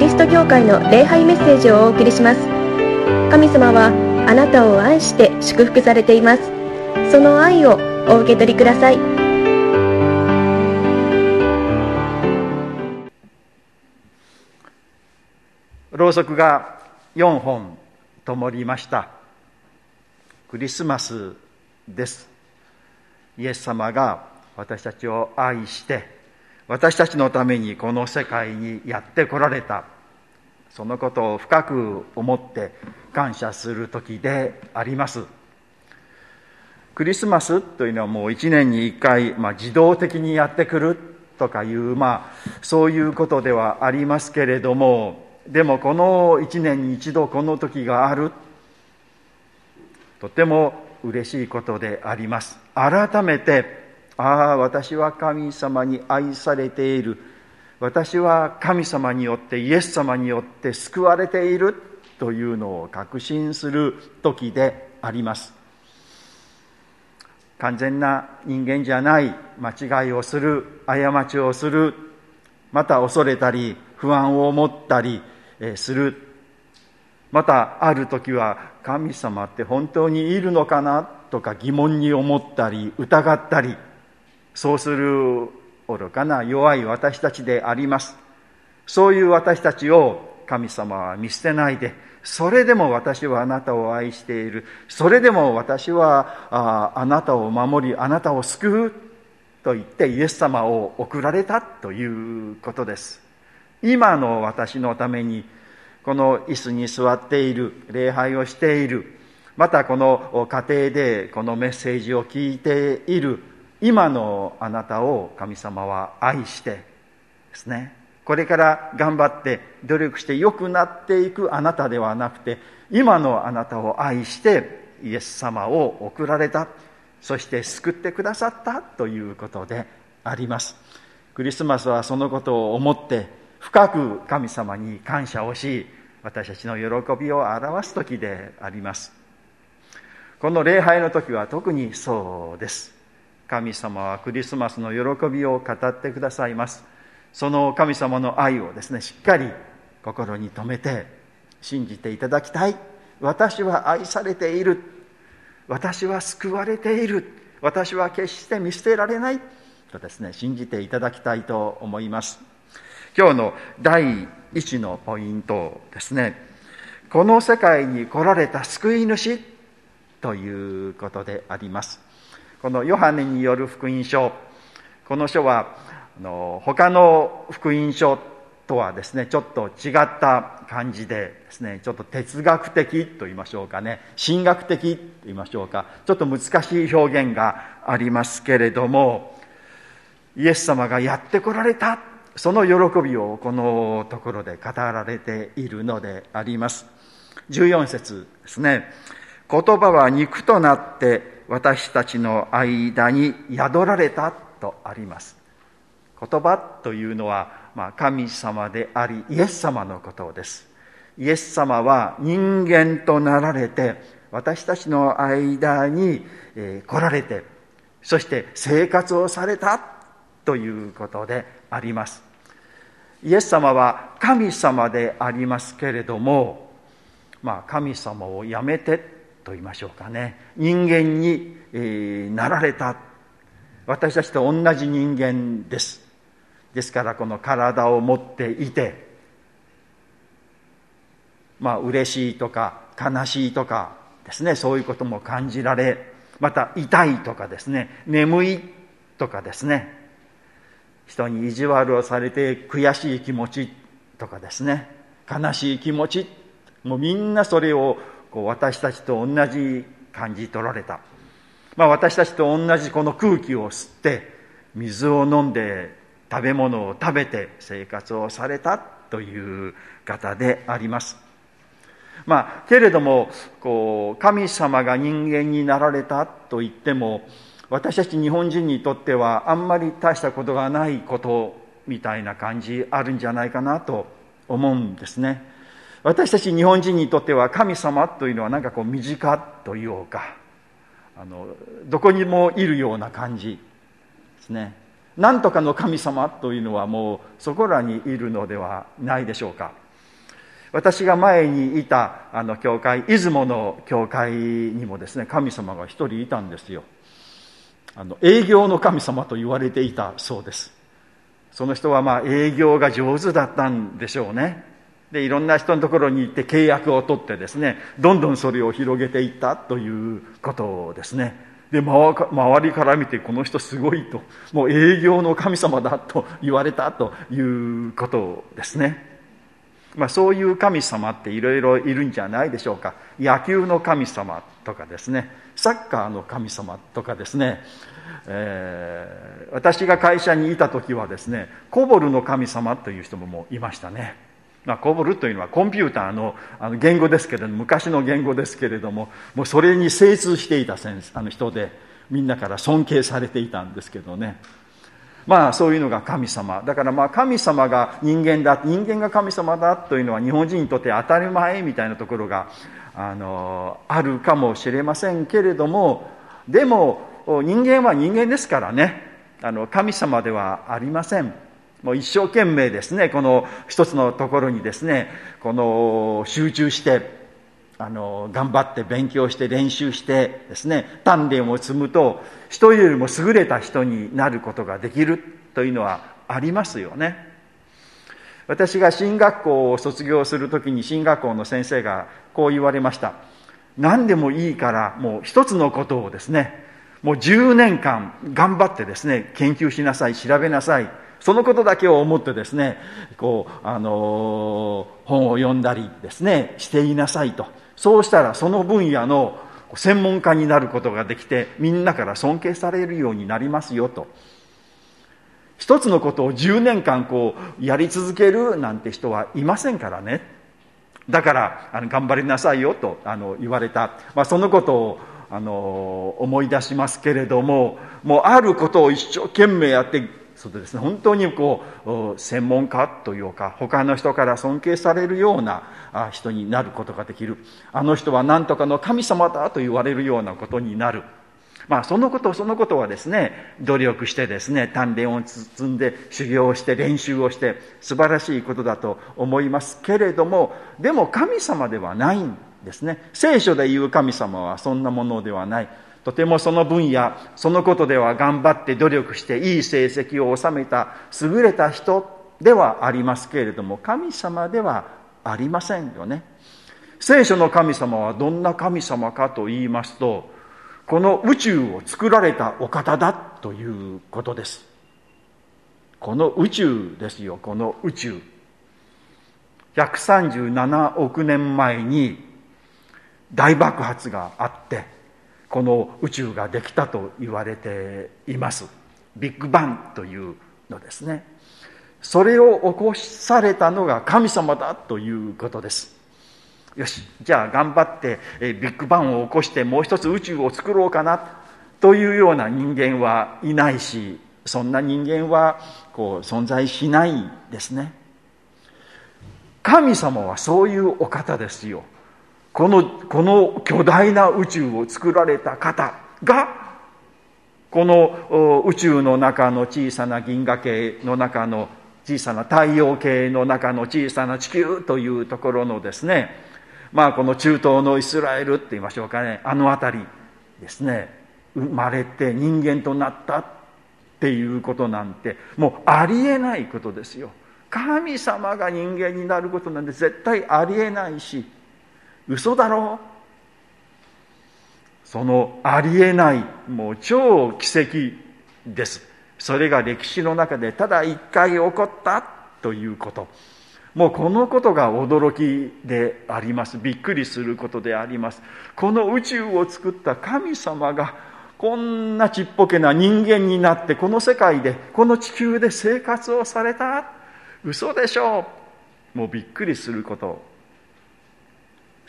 リスト教会の礼拝メッセージをお送りします。神様はあなたを愛して祝福されています。その愛をお受け取りください。ろうそくが4本灯りました。クリスマスです。イエス様が私たちを愛して私たちのためにこの世界にやってこられた。そのことを深く思って感謝する時であります。クリスマスというのはもう一年に一回、まあ、自動的にやってくるとかいう、まあ、そういうことではありますけれどもでもこの一年に一度この時がある。とても嬉しいことであります。改めてああ私は神様に愛されている。私は神様によってイエス様によって救われているというのを確信する時であります。完全な人間じゃない間違いをする過ちをするまた恐れたり不安を持ったりする。またある時は神様って本当にいるのかなとか疑問に思ったり疑ったりそうする愚かな弱い私たちであります。そういう私たちを神様は見捨てないでそれでも私はあなたを愛している。それでも私はああなたを守りあなたを救う。と言ってイエス様を送られたということです。今の私のためにこの椅子に座っている礼拝をしているまたこの家庭でこのメッセージを聞いている今のあなたを神様は愛してですね。これから頑張って努力して良くなっていくあなたではなくて今のあなたを愛してイエス様を送られたそして救ってくださったということであります。クリスマスはそのことを思って深く神様に感謝をし私たちの喜びを表す時であります。この礼拝の時は特にそうです。神様はクリスマスの喜びを語ってくださいます。その神様の愛をですねしっかり心に留めて信じていただきたい。私は愛されている。私は救われている。私は決して見捨てられない。とですね信じていただきたいと思います。今日の第一のポイントですね。この世界に来られた救い主ということであります。このヨハネによる福音書。この書はあの他の福音書とはですねちょっと違った感じでですねちょっと哲学的と言いましょうかね。神学的と言いましょうか。ちょっと難しい表現がありますけれどもイエス様がやってこられた。その喜びをこのところで語られているのであります。14節ですね。言葉は肉となって私たちの間に宿られたとあります。言葉というのは、まあ、神様でありイエス様のことです。イエス様は人間となられて私たちの間に、来られてそして生活をされたということであります。イエス様は神様でありますけれども、まあ、神様をやめてと言いましょうかね。人間に、なられた。私たちと同じ人間です。ですからこの体を持っていてまあ嬉しいとか悲しいとかですね。そういうことも感じられまた痛いとかですね。眠いとかですね。人に意地悪をされて悔しい気持ちとかですね。悲しい気持ち。もうみんなそれをこう私たちと同じ感じ取られた、まあ、私たちと同じこの空気を吸って水を飲んで食べ物を食べて生活をされたという方であります。まあけれどもこう神様が人間になられたと言っても私たち日本人にとってはあんまり大したことがないことみたいな感じあるんじゃないかなと思うんですね。私たち日本人にとっては神様というのはなんかこう身近というかあのどこにもいるような感じですね。なんとかの神様というのはもうそこらにいるのではないでしょうか。私が前にいたあの教会出雲の教会にもですね神様が一人いたんですよ。あの営業の神様と言われていたそうです。その人はまあ営業が上手だったんでしょうね。でいろんな人のところに行って契約を取ってですねどんどんそれを広げていったということですね。で周りから見てこの人すごいともう営業の神様だと言われたということですね。まあ、そういう神様っていろいろいるんじゃないでしょうか。野球の神様とかですね。サッカーの神様とかですね、えー、私が会社にいた時はですねコボルの神様という人ももういましたね、まあ、コボルというのはコンピューターのあの言語ですけれども昔の言語ですけれどももうそれに精通していた先あの人でみんなから尊敬されていたんですけどね。まあそういうのが神様。だからまあ神様が人間だ人間が神様だというのは日本人にとって当たり前みたいなところがあのあるかもしれませんけれどもでも人間は人間ですからね。あの神様ではありません。もう一生懸命ですねこの一つのところにですねこの集中してあの頑張って勉強して練習してですね鍛錬を積むと人よりも優れた人になることができるというのはありますよね。私が進学校を卒業する時に進学校の先生がこう言われました。何でもいいからもう一つのことをですねもう10年間頑張ってですね研究しなさい調べなさいそのことだけを思ってですねこうあの本を読んだりですねしていなさいと。そうしたらその分野の専門家になることができてみんなから尊敬されるようになりますよと。一つのことを10年間こうやり続けるなんて人はいませんからね。だからあの頑張りなさいよとあの言われた、まあ、そのことをあの思い出しますけれどももうあることを一生懸命やってそうですね、本当にこう専門家というか他の人から尊敬されるような人になることができる。あの人は何とかの神様だと言われるようなことになる。まあそのことそのことはですね努力してですね鍛錬を積んで修行をして練習をして素晴らしいことだと思いますけれどもでも神様ではないんですね。聖書で言う神様はそんなものではない。とてもその分野そのことでは頑張って努力していい成績を収めた優れた人ではありますけれども神様ではありませんよね。聖書の神様はどんな神様かと言いますとこの宇宙を作られたお方だということです。この宇宙ですよこの宇宙。137億年前に大爆発があってこの宇宙ができたと言われています。ビッグバンというのですね。それを起こされたのが神様だということです。よしじゃあ頑張ってビッグバンを起こしてもう一つ宇宙を作ろうかなというような人間はいないしそんな人間はこう存在しないですね。神様はそういうお方ですよ。このこの巨大な宇宙を作られた方がこの宇宙の中の小さな銀河系の中の小さな太陽系の中の小さな地球というところのですねまあこの中東のイスラエルって言いましょうかねあの辺りですね生まれて人間となったっていうことなんてもうありえないことですよ。神様が人間になることなんて絶対ありえないし嘘だろ？そのありえないもう超奇跡です。それが歴史の中でただ一回起こったということ。もうこのことが驚きであります。びっくりすることであります。この宇宙を作った神様がこんなちっぽけな人間になってこの世界でこの地球で生活をされた。嘘でしょう。もうびっくりすること。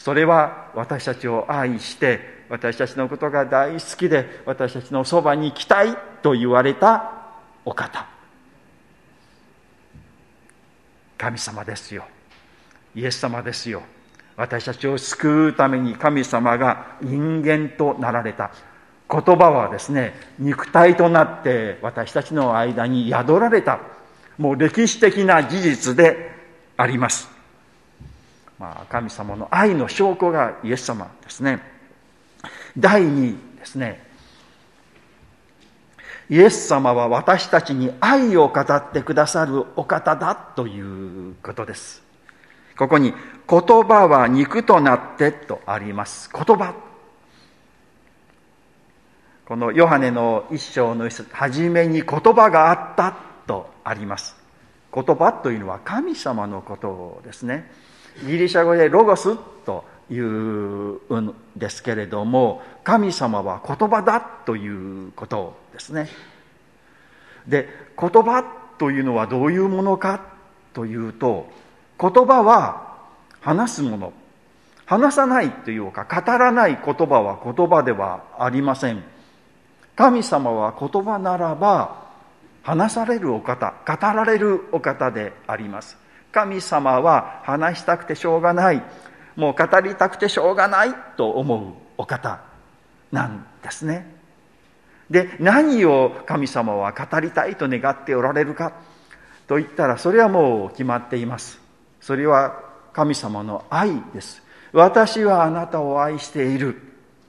それは私たちを愛して私たちのことが大好きで私たちのそばに来たいと言われたお方。神様ですよ。イエス様ですよ。私たちを救うために神様が人間となられた。言葉はですね肉体となって私たちの間に宿られた。もう歴史的な事実であります。まあ、神様の愛の証拠がイエス様ですね。第2位ですね。イエス様は私たちに愛を語ってくださるお方だということです。ここに言葉は肉となってとあります。言葉。このヨハネの一章の一節、はじめに言葉があったとあります。言葉というのは神様のことですね。ギリシャ語でロゴスというんですけれども、神様は言葉だということですね。で、言葉というのはどういうものかというと、言葉は話すもの。話さないというか、語らない言葉は言葉ではありません。神様は言葉ならば、話されるお方、語られるお方であります。神様は話したくてしょうがない、もう語りたくてしょうがないと思うお方なんですね。で、何を神様は語りたいと願っておられるかと言ったら、それはもう決まっています。それは神様の愛です。私はあなたを愛している。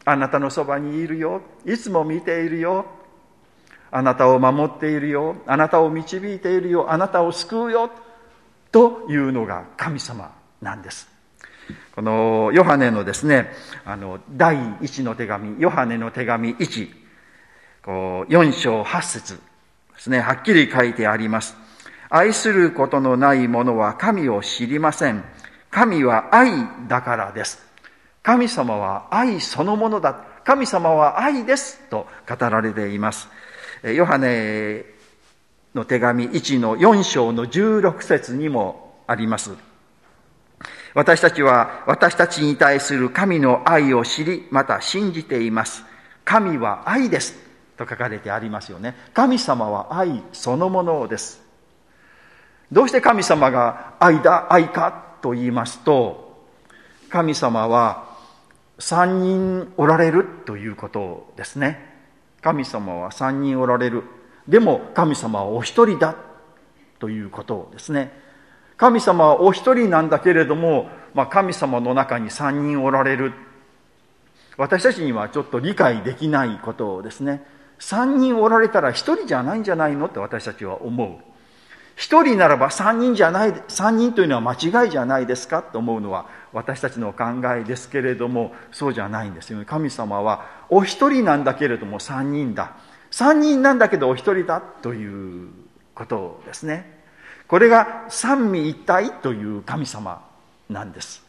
あなたのそばにいるよ。いつも見ているよ。あなたを守っているよ。あなたを導いているよ。あなたを救うよ。というのが神様なんです。このヨハネのですね、あの、第一の手紙、ヨハネの手紙1、こう、4章8節ですね、はっきり書いてあります。愛することのない者は神を知りません。神は愛だからです。神様は愛そのものだ。神様は愛ですと語られています。ヨハネの手紙1の4章の16節にもあります。私たちは私たちに対する神の愛を知り、また信じています。神は愛です。と書かれてありますよね。神様は愛そのものです。どうして神様が愛だ、愛かと言いますと、神様は三人おられるということですね。神様は三人おられる。でも神様はお一人だということですね。神様はお一人なんだけれども、まあ、神様の中に三人おられる。私たちにはちょっと理解できないことですね。三人おられたら一人じゃないんじゃないの？って私たちは思う。一人ならば三人じゃない、三人というのは間違いじゃないですかと思うのは私たちの考えですけれども、そうじゃないんですよね。神様はお一人なんだけれども三人だ。三人なんだけどお一人だということですね。これが三位一体という神様なんです。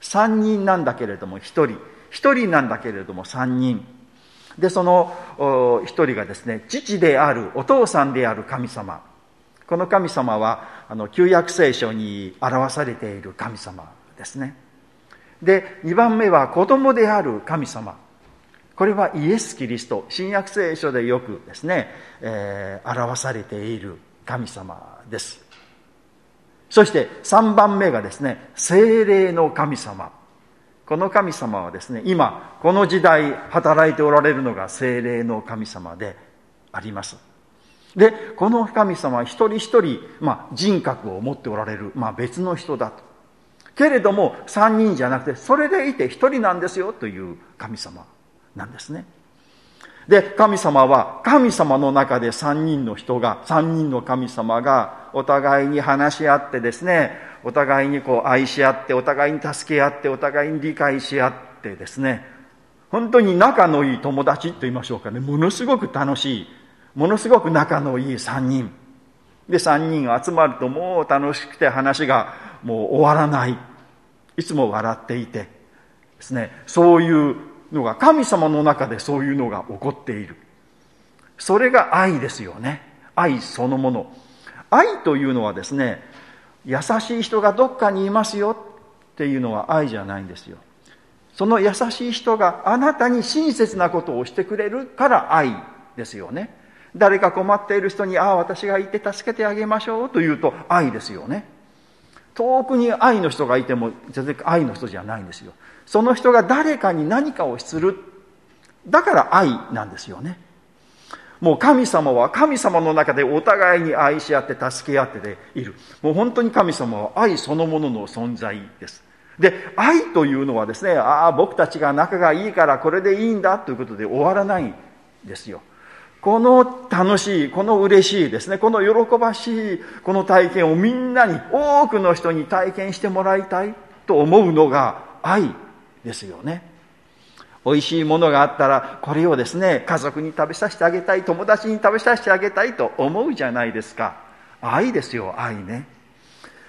三人なんだけれども一人。一人なんだけれども三人。で、その一人がですね、父である、お父さんである神様。この神様は、あの、旧約聖書に表されている神様ですね。で、二番目は子供である神様。これはイエス・キリスト、新約聖書でよくですね、えー、表されている神様です。そして3番目がですね、精霊の神様。この神様はですね、今、この時代働いておられるのが精霊の神様であります。で、この神様は一人一人、まあ、人格を持っておられる、まあ、別の人だと。けれども、三人じゃなくて、それでいて一人なんですよという神様なんですね。で、神様は、神様の中で三人の人が、三人の神様が、お互いに話し合ってですね、お互いにこう愛し合って、お互いに助け合って、お互いに理解し合ってですね、本当に仲のいい友達と言いましょうかね、ものすごく楽しい、ものすごく仲のいい三人。で、三人集まるともう楽しくて話がもう終わらない。いつも笑っていてですね、そういうのが、神様の中でそういうのが起こっている。それが愛ですよね。愛そのもの。愛というのはですね、優しい人がどっかにいますよっていうのは愛じゃないんですよ。その優しい人があなたに親切なことをしてくれるから愛ですよね。誰か困っている人に、ああ、私がいて助けてあげましょうというと愛ですよね。遠くに愛の人がいても全然愛の人じゃないんですよ。その人が誰かに何かをする。だから愛なんですよね。もう神様は神様の中でお互いに愛し合って助け合ってでいる。もう本当に神様は愛そのものの存在です。で、愛というのはですね、ああ、僕たちが仲がいいからこれでいいんだということで終わらないんですよ。この楽しい、この嬉しいですね、この喜ばしい、この体験をみんなに、多くの人に体験してもらいたいと思うのが愛ですよね。美味しいものがあったら、これをですね、家族に食べさせてあげたい、友達に食べさせてあげたいと思うじゃないですか。愛ですよ、愛ね。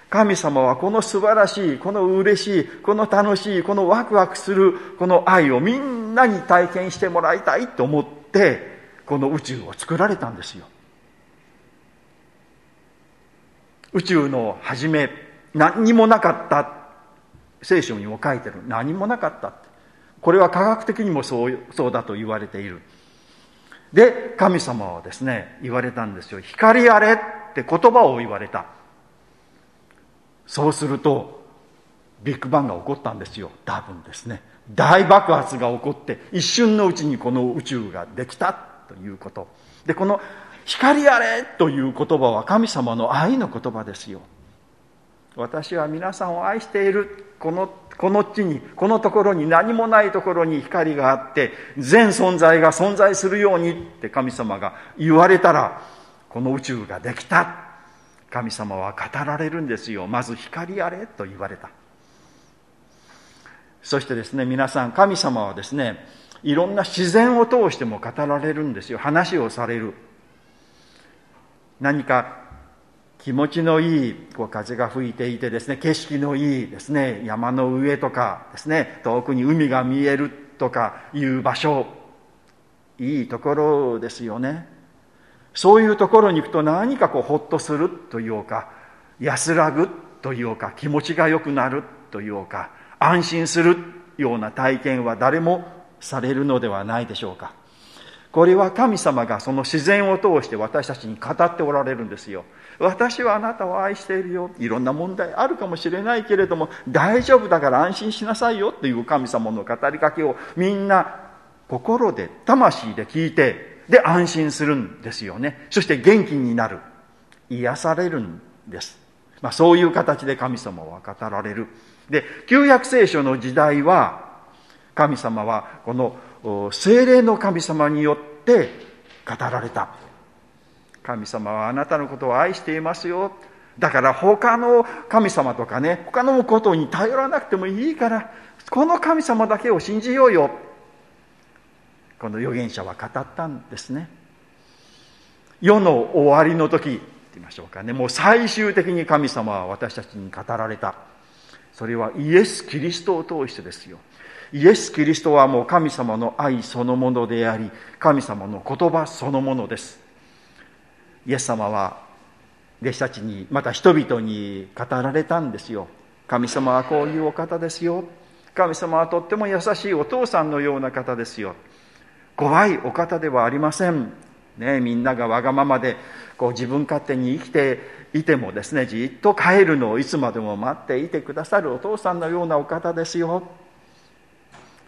神様はこの素晴らしい、この嬉しい、この楽しい、このワクワクする、この愛をみんなに体験してもらいたいと思って、この宇宙を作られたんですよ。宇宙の初め、何にもなかった。聖書にも書いてる。何もなかった。これは科学的にもそうそうだと言われている。で、神様はですね、言われたんですよ。光あれって言葉を言われた。そうするとビッグバンが起こったんですよ多分ですね大爆発が起こって一瞬のうちにこの宇宙ができたということでこの「光あれ!」という言葉は神様の愛の言葉ですよ私は皆さんを愛している。このこの地にこのところに何もないところに光があって全存在が存在するようにって神様が言われたらこの宇宙ができた。神様は語られるんですよ。まず光あれと言われた。そしてですね皆さん神様はですねいろんな自然を通しても語られるんですよ。話をされる。何か気持ちのいいこう風が吹いていてですね景色のいいですね山の上とかですね遠くに海が見えるとかいう場所いいところですよね。そういうところに行くと何かこうほっとするというか安らぐというか気持ちが良くなるというか安心するような体験は誰もされるのではないでしょうか。これは神様がその自然を通して私たちに語っておられるんですよ。私はあなたを愛しているよ。いろんな問題あるかもしれないけれども大丈夫だから安心しなさいよっていう神様の語りかけをみんな心で魂で聞いてで安心するんですよね。そして元気になる。癒されるんです、まあ、そういう形で神様は語られる。で旧約聖書の時代は神様はこの精霊の神様によって語られた。神様はあなたのことを愛していますよ。だから他の神様とかね他のことに頼らなくてもいいからこの神様だけを信じようよ。この預言者は語ったんですね。世の終わりの時って言いましょうかね。もう最終的に神様は私たちに語られた。それはイエス・キリストを通してですよ。イエス・キリストはもう神様の愛そのものであり神様の言葉そのものです。イエス様は弟子たちにまた人々に語られたんですよ。神様はこういうお方ですよ。神様はとっても優しいお父さんのような方ですよ。怖いお方ではありません。ね、みんながわがままでこう自分勝手に生きていてもですねじっと帰るのをいつまでも待っていてくださるお父さんのようなお方ですよ。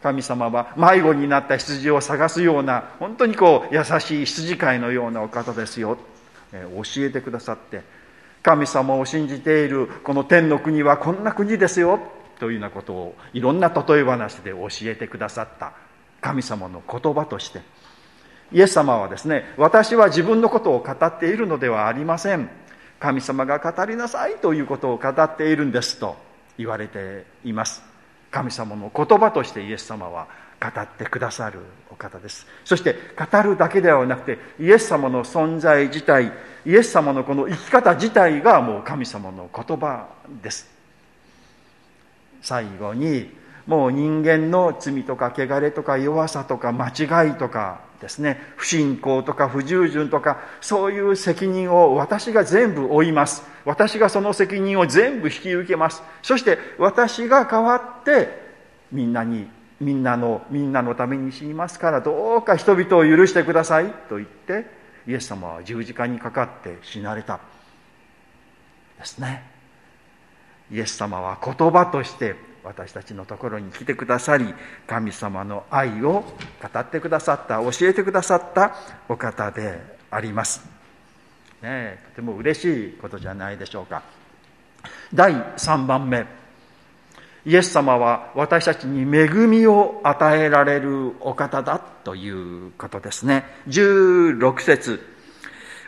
神様は迷子になった羊を探すような本当にこう優しい羊飼いのようなお方ですよ、教えてくださって神様を信じているこの天の国はこんな国ですよというようなことをいろんな例え話で教えてくださった神様の言葉として。イエス様はですね私は自分のことを語っているのではありません。神様が語りなさいということを語っているんですと言われています。神様の言葉としてイエス様は語ってくださるお方です。そして語るだけではなくてイエス様の存在自体イエス様のこの生き方自体がもう神様の言葉です。最後にもう人間の罪とか汚れとか弱さとか間違いとかですね不信仰とか不従順とかそういう責任を私が全部負います。私がその責任を全部引き受けます。そして私が代わってみんなにみんなのみんなのために死にますからどうか人々を許してください。と言ってイエス様は十字架にかかって死なれた。ですね。イエス様は言葉として私たちのところに来てくださり神様の愛を語ってくださった教えてくださったお方であります、ね、とても嬉しいことじゃないでしょうか。第3番目。イエス様は私たちに恵みを与えられるお方だということですね。16節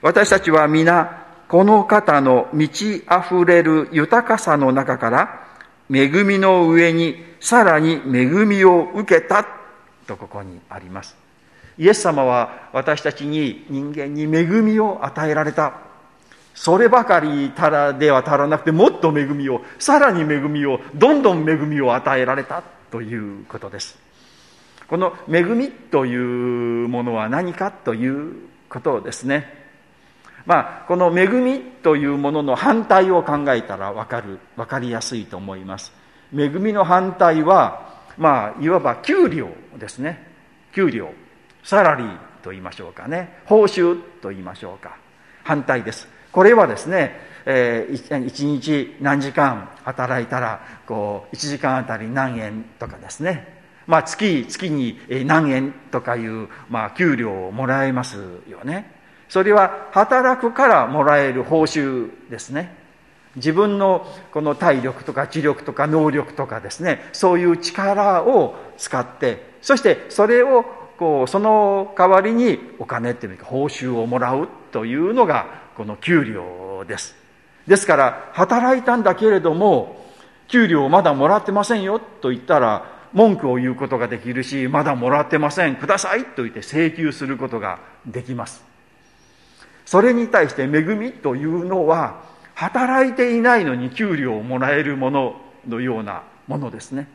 私たちは皆、この方の満ち溢れる豊かさの中から、恵みの上にさらに恵みを受けたとここにあります。イエス様は私たちに人間に恵みを与えられた。そればかりたらでは足らなくてもっと恵みをさらに恵みをどんどん恵みを与えられたということです。この恵みというものは何かということですね。まあこの恵みというものの反対を考えたら分かる分かりやすいと思います。恵みの反対はまあいわば給料ですね。給料サラリーと言いましょうかね。報酬と言いましょうか。反対です。これはですね、えー、1日何時間働いたらこう1時間あたり何円とかですね。まあ月月に何円とかいう、まあ、給料をもらえますよね。それは働くからもらえる報酬ですね。自分のこの体力とか知力とか能力とかですね。そういう力を使ってそしてそれをこうその代わりにお金っていうか報酬をもらうというのがこの給料です。ですから、働いたんだけれども、給料をまだもらってませんよと言ったら、文句を言うことができるし、まだもらってません、くださいと言って請求することができます。それに対して恵みというのは、働いていないのに給料をもらえるもののようなものですね。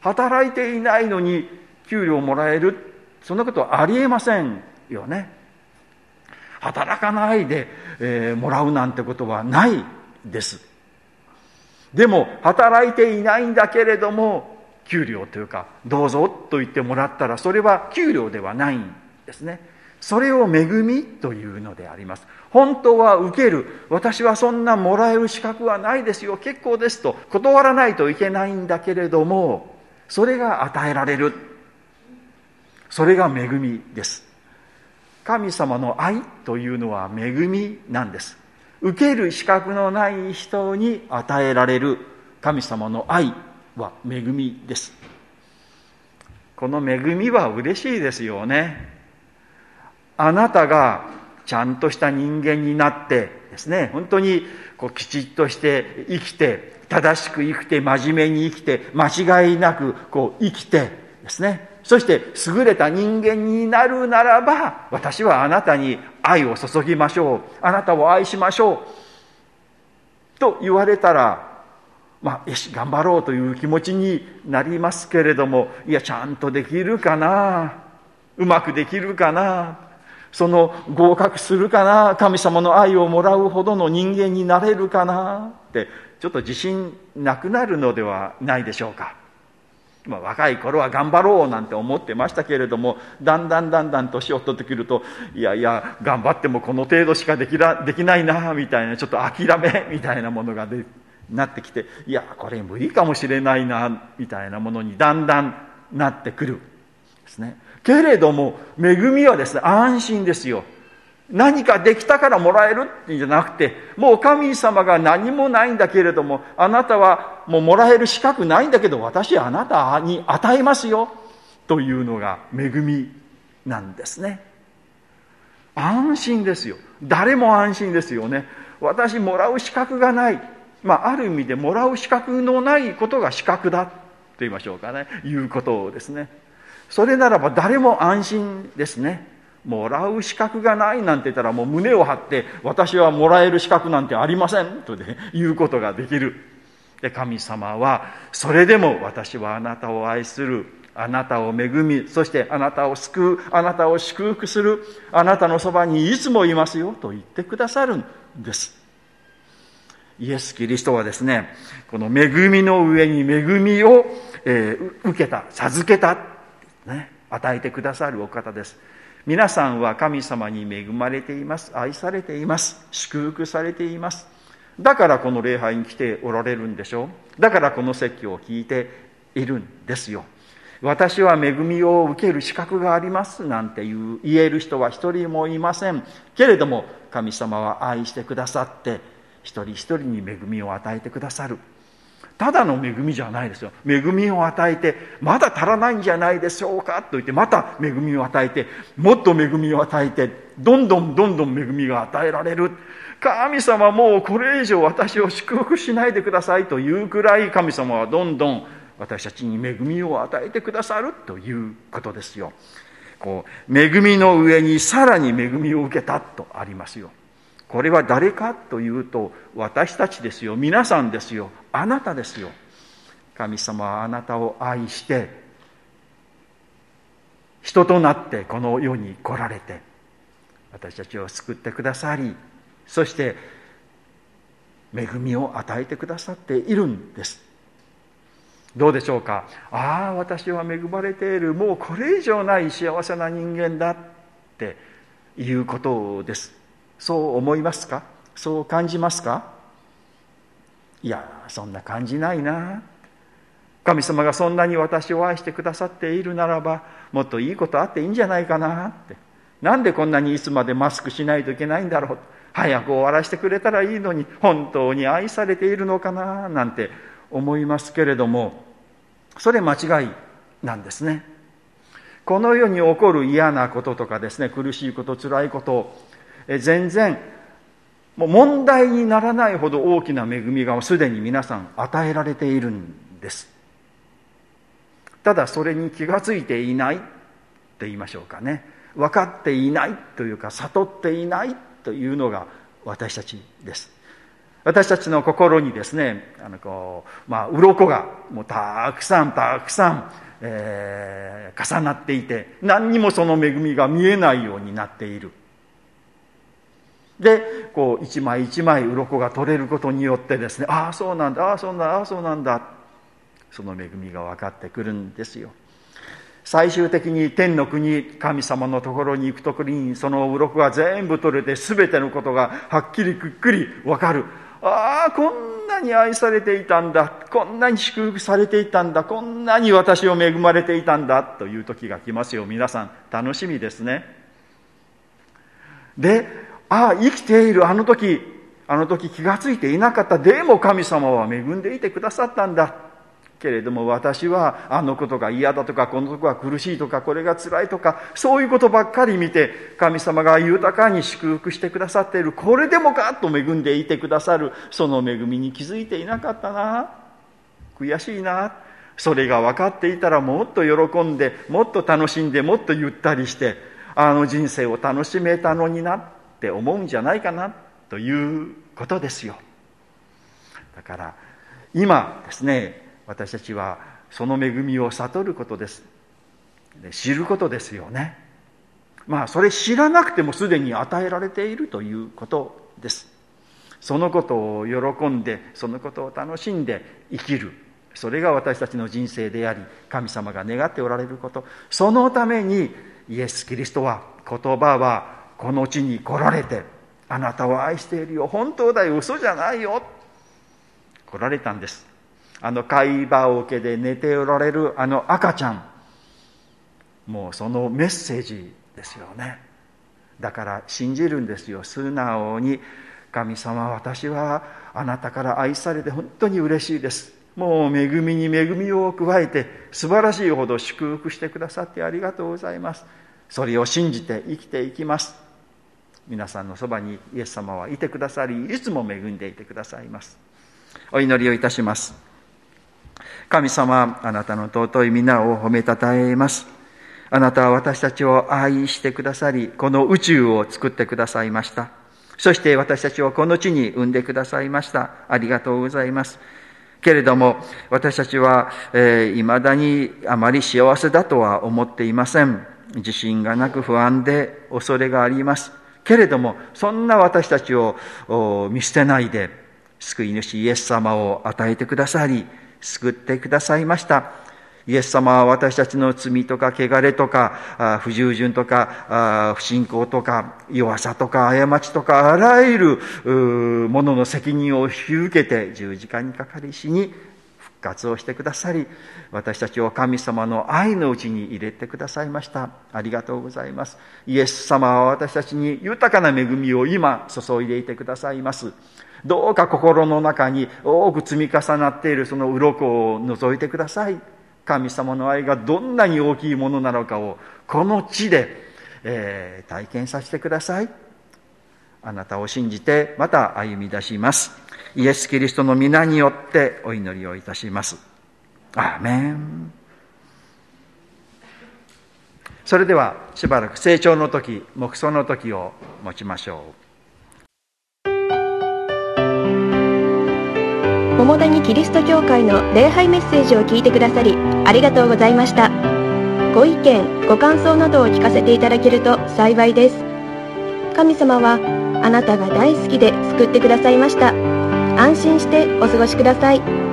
働いていないのに給料をもらえる、そんなことはありえませんよね。働かないで、えー、もらうなんてことはないです。でも、働いていないんだけれども、給料というか、どうぞと言ってもらったら、それは給料ではないんですね。それを恵みというのであります。本当は受ける。私はそんなもらえる資格はないですよ。結構ですと断らないといけないんだけれども、それが与えられる。それが恵みです。神様の愛というのは恵みなんです。受ける資格のない人に与えられる神様の愛は恵みです。この恵みは嬉しいですよね。あなたがちゃんとした人間になってですね、本当にこうきちっとして生きて、正しく生きて、真面目に生きて、間違いなくこう生きてですね、そして優れた人間になるならば、私はあなたに愛を注ぎましょう。あなたを愛しましょう。と言われたら、まあ、よし、頑張ろうという気持ちになりますけれども、いや、ちゃんとできるかな？うまくできるかな？その合格するかな？神様の愛をもらうほどの人間になれるかな？って、ちょっと自信なくなるのではないでしょうか。まあ、若い頃は頑張ろうなんて思ってましたけれどもだんだんだんだん年を取ってくるといやいや頑張ってもこの程度しかできなできないなみたいなちょっと諦めみたいなものがでなってきていやこれ無理かもしれないなみたいなものにだんだんなってくる。ですね。けれども恵みはですね安心ですよ。何かできたからもらえるってんじゃなくて、もう神様が何もないんだけれども、あなたはもうもらえる資格ないんだけど、私はあなたに与えますよ。というのが恵みなんですね。安心ですよ。誰も安心ですよね。私もらう資格がない。まあ、ある意味でもらう資格のないことが資格だと言いましょうかね。いうことをですね。それならば誰も安心ですね。もらう資格がないなんて言ったらもう胸を張って私はもらえる資格なんてありませんとで言うことができる。で神様はそれでも私はあなたを愛するあなたを恵みそしてあなたを救うあなたを祝福するあなたのそばにいつもいますよと言ってくださるんですイエス・キリストはですねこの恵みの上に恵みを、えー、受けた授けた、ね、与えてくださるお方です皆さんは神様に恵まれています。愛されています。祝福されています。だからこの礼拝に来ておられるんでしょう。だからこの説教を聞いているんですよ。私は恵みを受ける資格がありますなんていう言える人は一人もいません。けれども神様は愛してくださって一人一人に恵みを与えてくださる。ただの恵みじゃないですよ。恵みを与えてまだ足らないんじゃないでしょうか？と言ってまた恵みを与えてもっと恵みを与えてどんどんどんどん恵みが与えられる。神様もうこれ以上私を祝福しないでくださいというくらい神様はどんどん私たちに恵みを与えてくださるということですよ。こう恵みの上にさらに恵みを受けたとありますよ。これは誰かというと私たちですよ。皆さんですよ。あなたですよ。神様はあなたを愛して人となってこの世に来られて私たちを救ってくださりそして恵みを与えてくださっているんです。どうでしょうか？ああ私は恵まれている。もうこれ以上ない幸せな人間だっていうことです。そう思いますか？そう感じますか？いやそんな感じないな。神様がそんなに私を愛してくださっているならばもっといいことあっていいんじゃないかなって。なんでこんなにいつまでマスクしないといけないんだろう。早く終わらせてくれたらいいのに本当に愛されているのかななんて思いますけれども。それ間違いなんですね。この世に起こる嫌なこととかですね苦しいこと辛いこと全然もう問題にならないほど大きな恵みがすでに皆さん与えられているんです。ただそれに気が付いていないって言いましょうかね。分かっていないというか悟っていないというのが私たちです。私たちの心にですねあのこう、まあ、鱗がもうたくさんたくさん、えー、重なっていて何にもその恵みが見えないようになっている。でこう一枚一枚鱗が取れることによってですねああそうなんだああそうなんだああそうなんだ。その恵みが分かってくるんですよ。最終的に天の国神様のところに行くときにその鱗が全部取れて全てのことがはっきりくっくり分かる。ああこんなに愛されていたんだこんなに祝福されていたんだこんなに私を恵まれていたんだという時が来ますよ。皆さん楽しみですね。でああ生きている。あの時あの時気がついていなかった。でも神様は恵んでいてくださったんだ。けれども私はあのことが嫌だとかこのことが苦しいとかこれが辛いとかそういうことばっかり見て神様が豊かに祝福してくださっている。これでもかと恵んでいてくださる。その恵みに気づいていなかったな。悔しいな。それが分かっていたらもっと喜んでもっと楽しんでもっとゆったりしてあの人生を楽しめたのにな。って思うんじゃないかなということですよ。だから今ですね私たちはその恵みを悟ることです。知ることですよね。まあそれ知らなくてもすでに与えられているということです。そのことを喜んでそのことを楽しんで生きる。それが私たちの人生であり神様が願っておられること。そのためにイエス・キリストは言葉はこの地に来られてあなたを愛しているよ。本当だよ。嘘じゃないよ。来られたんです。あの貝羽桶で寝ておられる。あの赤ちゃん。もうそのメッセージですよね。だから信じるんですよ。素直に。神様私はあなたから愛されて本当に嬉しいです。もう恵みに恵みを加えて素晴らしいほど祝福してくださってありがとうございます。それを信じて生きていきます。皆さんのそばにイエス様はいてくださりいつも恵んでいてくださいます。お祈りをいたします。神様あなたの尊い皆を褒めたたえます。あなたは私たちを愛してくださりこの宇宙を作ってくださいました。そして私たちをこの地に産んでくださいました。ありがとうございます。けれども私たちは、えー、未だにあまり幸せだとは思っていません。自信がなく不安で恐れがあります。けれども、そんな私たちを見捨てないで、救い主イエス様を与えてくださり、救ってくださいました。イエス様は私たちの罪とか汚れとか、不従順とか、不信仰とか、弱さとか、過ちとか、あらゆるものの責任を引き受けて十字架にかかり死に活をしてくださり私たちを神様の愛のうちに入れてくださいました。ありがとうございます。イエス様は私たちに豊かな恵みを今注いでいてくださいます。どうか心の中に多く積み重なっているその鱗を除いてください。神様の愛がどんなに大きいものなのかをこの地で、えー、体験させてください。あなたを信じてまた歩み出します。イエス・キリストの皆によってお祈りをいたします。アーメン。それではしばらく成長の時黙想の時を持ちましょう。桃谷キリスト教会の礼拝メッセージを聞いてくださりありがとうございました。ご意見ご感想などを聞かせていただけると幸いです。神様はあなたが大好きで救ってくださいました。安心してお過ごしください。